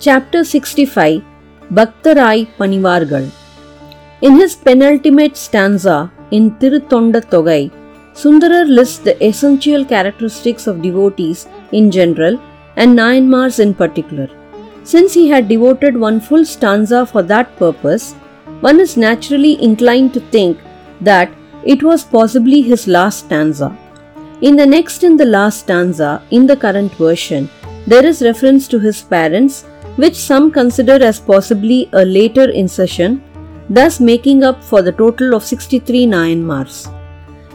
Chapter 65 Bhaktarai Panivargal In his penultimate stanza in Tiruttonda Togai, Sundarar lists the essential characteristics of devotees in general and Nayanmars in particular. Since he had devoted one full stanza for that purpose, one is naturally inclined to think that it was possibly his last stanza. In the next and the last stanza, in the current version, there is reference to his parents, which some consider as possibly a later insertion, thus making up for the total of 63 Nayanmars.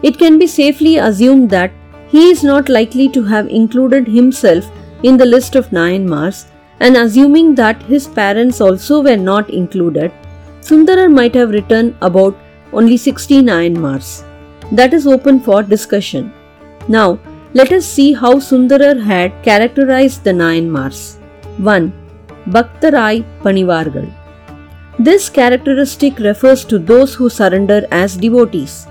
It can be safely assumed that he is not likely to have included himself in the list of Nayanmars, and assuming that his parents also were not included, Sundarar might have written about only 69 Mars. That is open for discussion. Now, let us see how Sundarar had characterized the Nayanmars. 1. Bhaktarai Panivargal. This characteristic refers to those who surrender as devotees.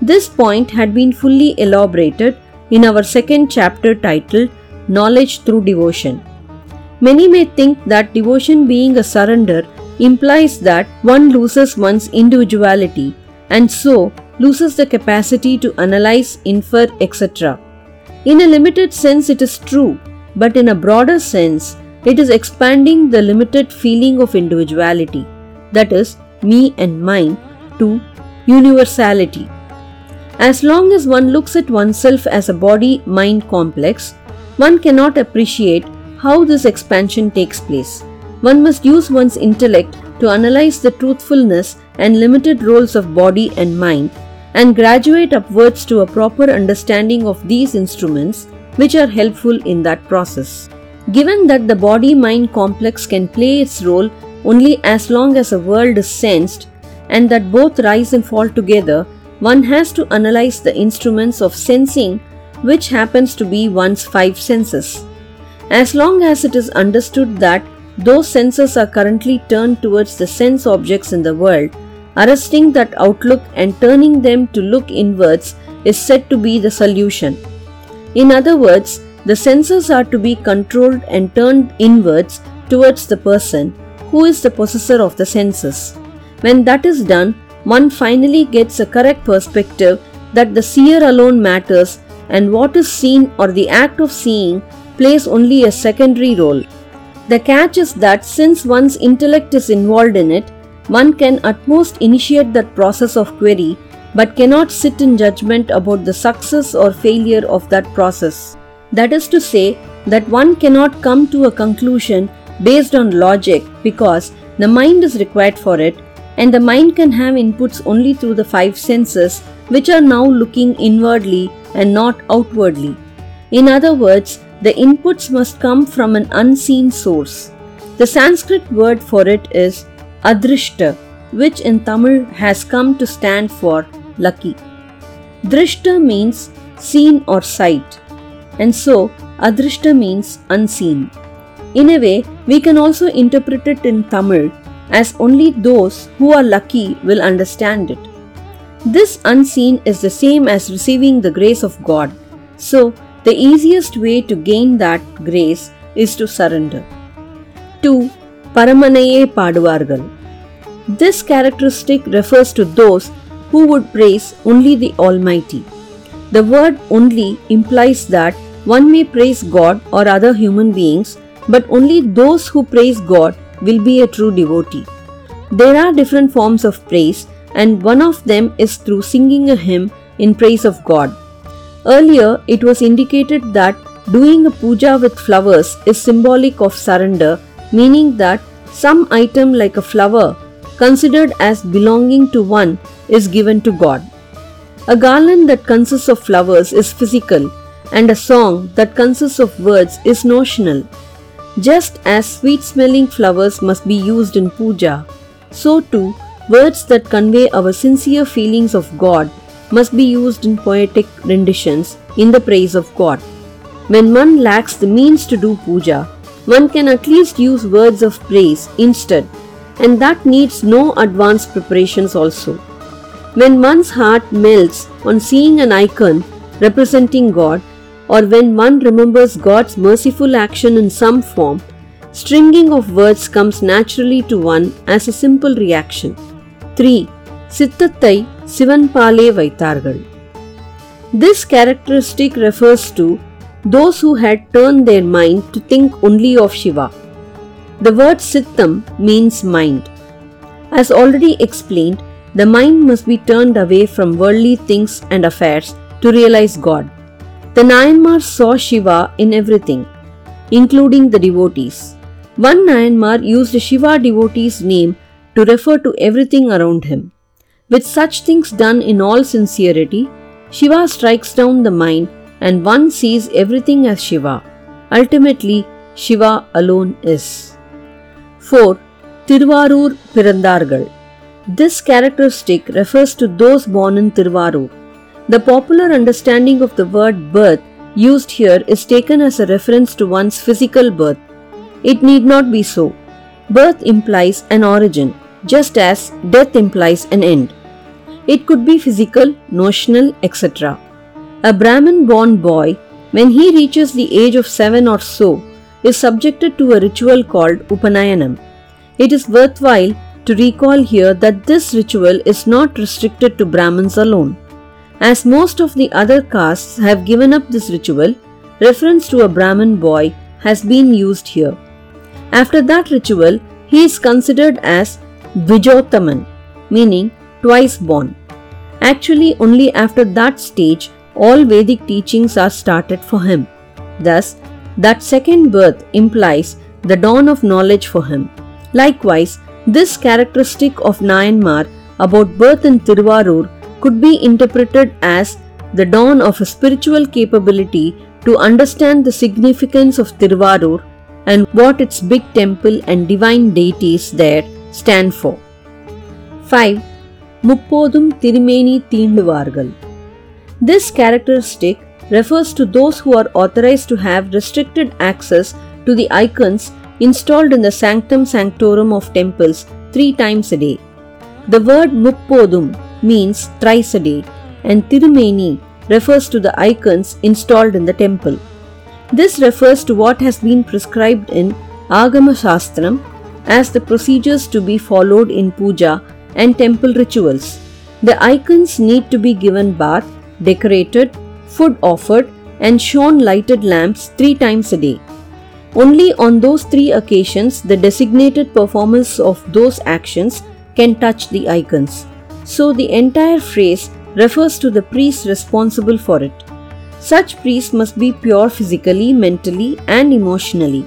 This point had been fully elaborated in our second chapter titled Knowledge Through Devotion. Many may think that devotion being a surrender implies that one loses one's individuality and so loses the capacity to analyze, infer, etc. In a limited sense, it is true, but in a broader sense, it is expanding the limited feeling of individuality, that is, me and mine, to universality. As long as one looks at oneself as a body mind complex, one cannot appreciate how this expansion takes place. One must use one's intellect to analyze the truthfulness and limited roles of body and mind and graduate upwards to a proper understanding of these instruments which are helpful in that process. Given that the body mind complex can play its role only as long as a world is sensed and that both rise and fall together, one has to analyze the instruments of sensing which happens to be one's five senses. As long as it is understood that those senses are currently turned towards the sense objects in the world, arresting that outlook and turning them to look inwards is said to be the solution. In other words, the senses are to be controlled and turned inwards towards the person who is the possessor of the senses. When that is done, one finally gets a correct perspective that the seer alone matters and what is seen or the act of seeing plays only a secondary role. The catch is that since one's intellect is involved in it, one can at most initiate that process of query but cannot sit in judgment about the success or failure of that process. That is to say, that one cannot come to a conclusion based on logic because the mind is required for it, and the mind can have inputs only through the five senses, which are now looking inwardly and not outwardly. In other words, the inputs must come from an unseen source. The Sanskrit word for it is Adrishta, which in Tamil has come to stand for lucky. Drishta means seen or sight, and so Adrishta means unseen. In a way, we can also interpret it in Tamil as only those who are lucky will understand it. This unseen is the same as receiving the grace of God, so the easiest way to gain that grace is to surrender. 2. Paramanaye Paduvargal. This characteristic refers to those who would praise only the Almighty. The word only implies that one may praise God or other human beings, but only those who praise God will be a true devotee. There are different forms of praise, and one of them is through singing a hymn in praise of God. Earlier, it was indicated that doing a puja with flowers is symbolic of surrender meaning that some item like a flower considered as belonging to one is given to God. A garland that consists of flowers is physical, and a song that consists of words is notional. Just as sweet smelling flowers must be used in puja, so too words that convey our sincere feelings of God must be used in poetic renditions in the praise of God. When one lacks the means to do puja, one can at least use words of praise instead, and that needs no advanced preparations also. When one's heart melts on seeing an icon representing God, or when one remembers God's merciful action in some form, Stringing of words comes naturally to one as a simple reaction. 3. Sittattai Sivanpale Vaitargal. This characteristic refers to those who had turned their mind to think only of Shiva. The word Sittam means mind. As already explained, the mind must be turned away from worldly things and affairs to realize God. The Nayanmar saw Shiva in everything, including the devotees. One Nayanmar used a Shiva devotee's name to refer to everything around him. With such things done in all sincerity, Shiva strikes down the mind and one sees everything as Shiva. Ultimately, Shiva alone is. 4. Tiruvarur Pirandargal This characteristic refers to those born in Tiruvarur. The popular understanding of the word birth used here is taken as a reference to one's physical birth. It need not be so. Birth implies an origin, just as death implies an end. It could be physical, notional, etc. A Brahmin born boy, when he reaches the age of seven or so, is subjected to a ritual called Upanayanam. It is worthwhile to recall here that this ritual is not restricted to Brahmins alone. As most of the other castes have given up this ritual, reference to a Brahmin boy has been used here. After that ritual, he is considered as Vijotaman, meaning twice born. Actually, only after that stage, all Vedic teachings are started for him. Thus, that second birth implies the dawn of knowledge for him. Likewise, this characteristic of Nayanmar about birth in Tiruvarur could be interpreted as the dawn of a spiritual capability to understand the significance of Tiruvarur and what its big temple and divine deities there stand for. 5. Muppodum Tirumeni Teenduvargal This characteristic refers to those who are authorized to have restricted access to the icons installed in the sanctum sanctorum of temples three times a day. The word Muppodum means thrice a day, and Tirumeni refers to the icons installed in the temple. This refers to what has been prescribed in Agama Shastram as the procedures to be followed in puja and temple rituals. The icons need to be given bath, decorated, food offered, and shown lighted lamps three times a day. Only on those three occasions the designated performers of those actions can touch the icons so the entire phrase refers to the priest responsible for it. Such priests must be pure physically, mentally, and emotionally.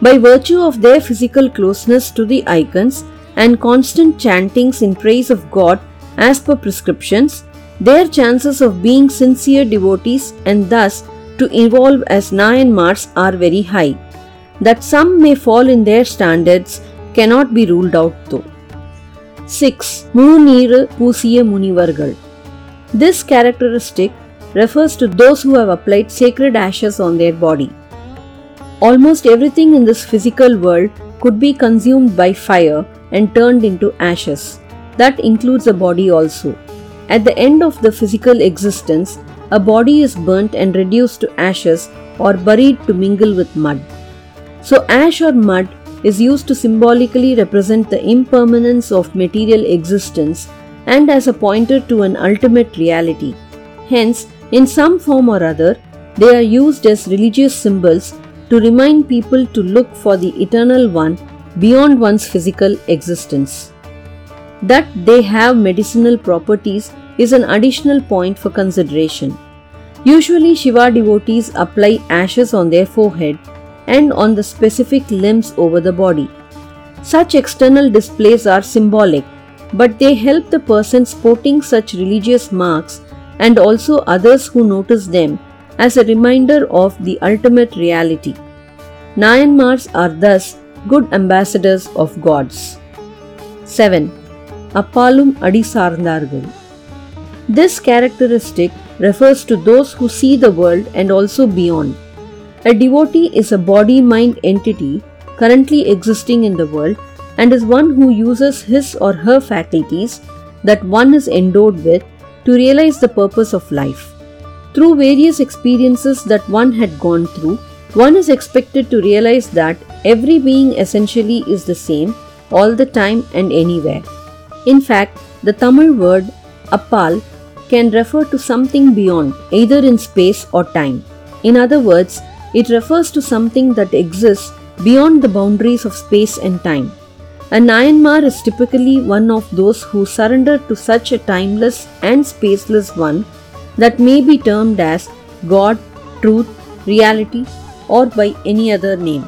By virtue of their physical closeness to the icons and constant chantings in praise of God as per prescriptions, their chances of being sincere devotees and thus to evolve as Nayanmars are very high. That some may fall in their standards cannot be ruled out though. 6. Munir Pusiya Munivargal. This characteristic refers to those who have applied sacred ashes on their body. Almost everything in this physical world could be consumed by fire and turned into ashes. That includes a body also. At the end of the physical existence, a body is burnt and reduced to ashes or buried to mingle with mud. So, ash or mud is used to symbolically represent the impermanence of material existence and as a pointer to an ultimate reality. Hence, in some form or other, they are used as religious symbols to remind people to look for the Eternal One beyond one's physical existence. That they have medicinal properties is an additional point for consideration. Usually, Shiva devotees apply ashes on their forehead and on the specific limbs over the body. Such external displays are symbolic, but they help the person sporting such religious marks and also others who notice them as a reminder of the ultimate reality. Nayanmars are thus good ambassadors of gods. 7. Appalum Adisarndargal This characteristic refers to those who see the world and also beyond. A devotee is a body mind entity currently existing in the world and is one who uses his or her faculties that one is endowed with to realize the purpose of life. Through various experiences that one had gone through, one is expected to realize that every being essentially is the same all the time and anywhere. In fact, the Tamil word appal can refer to something beyond, either in space or time. In other words, it refers to something that exists beyond the boundaries of space and time. A Nayanmar is typically one of those who surrender to such a timeless and spaceless one that may be termed as God, truth, reality, or by any other name.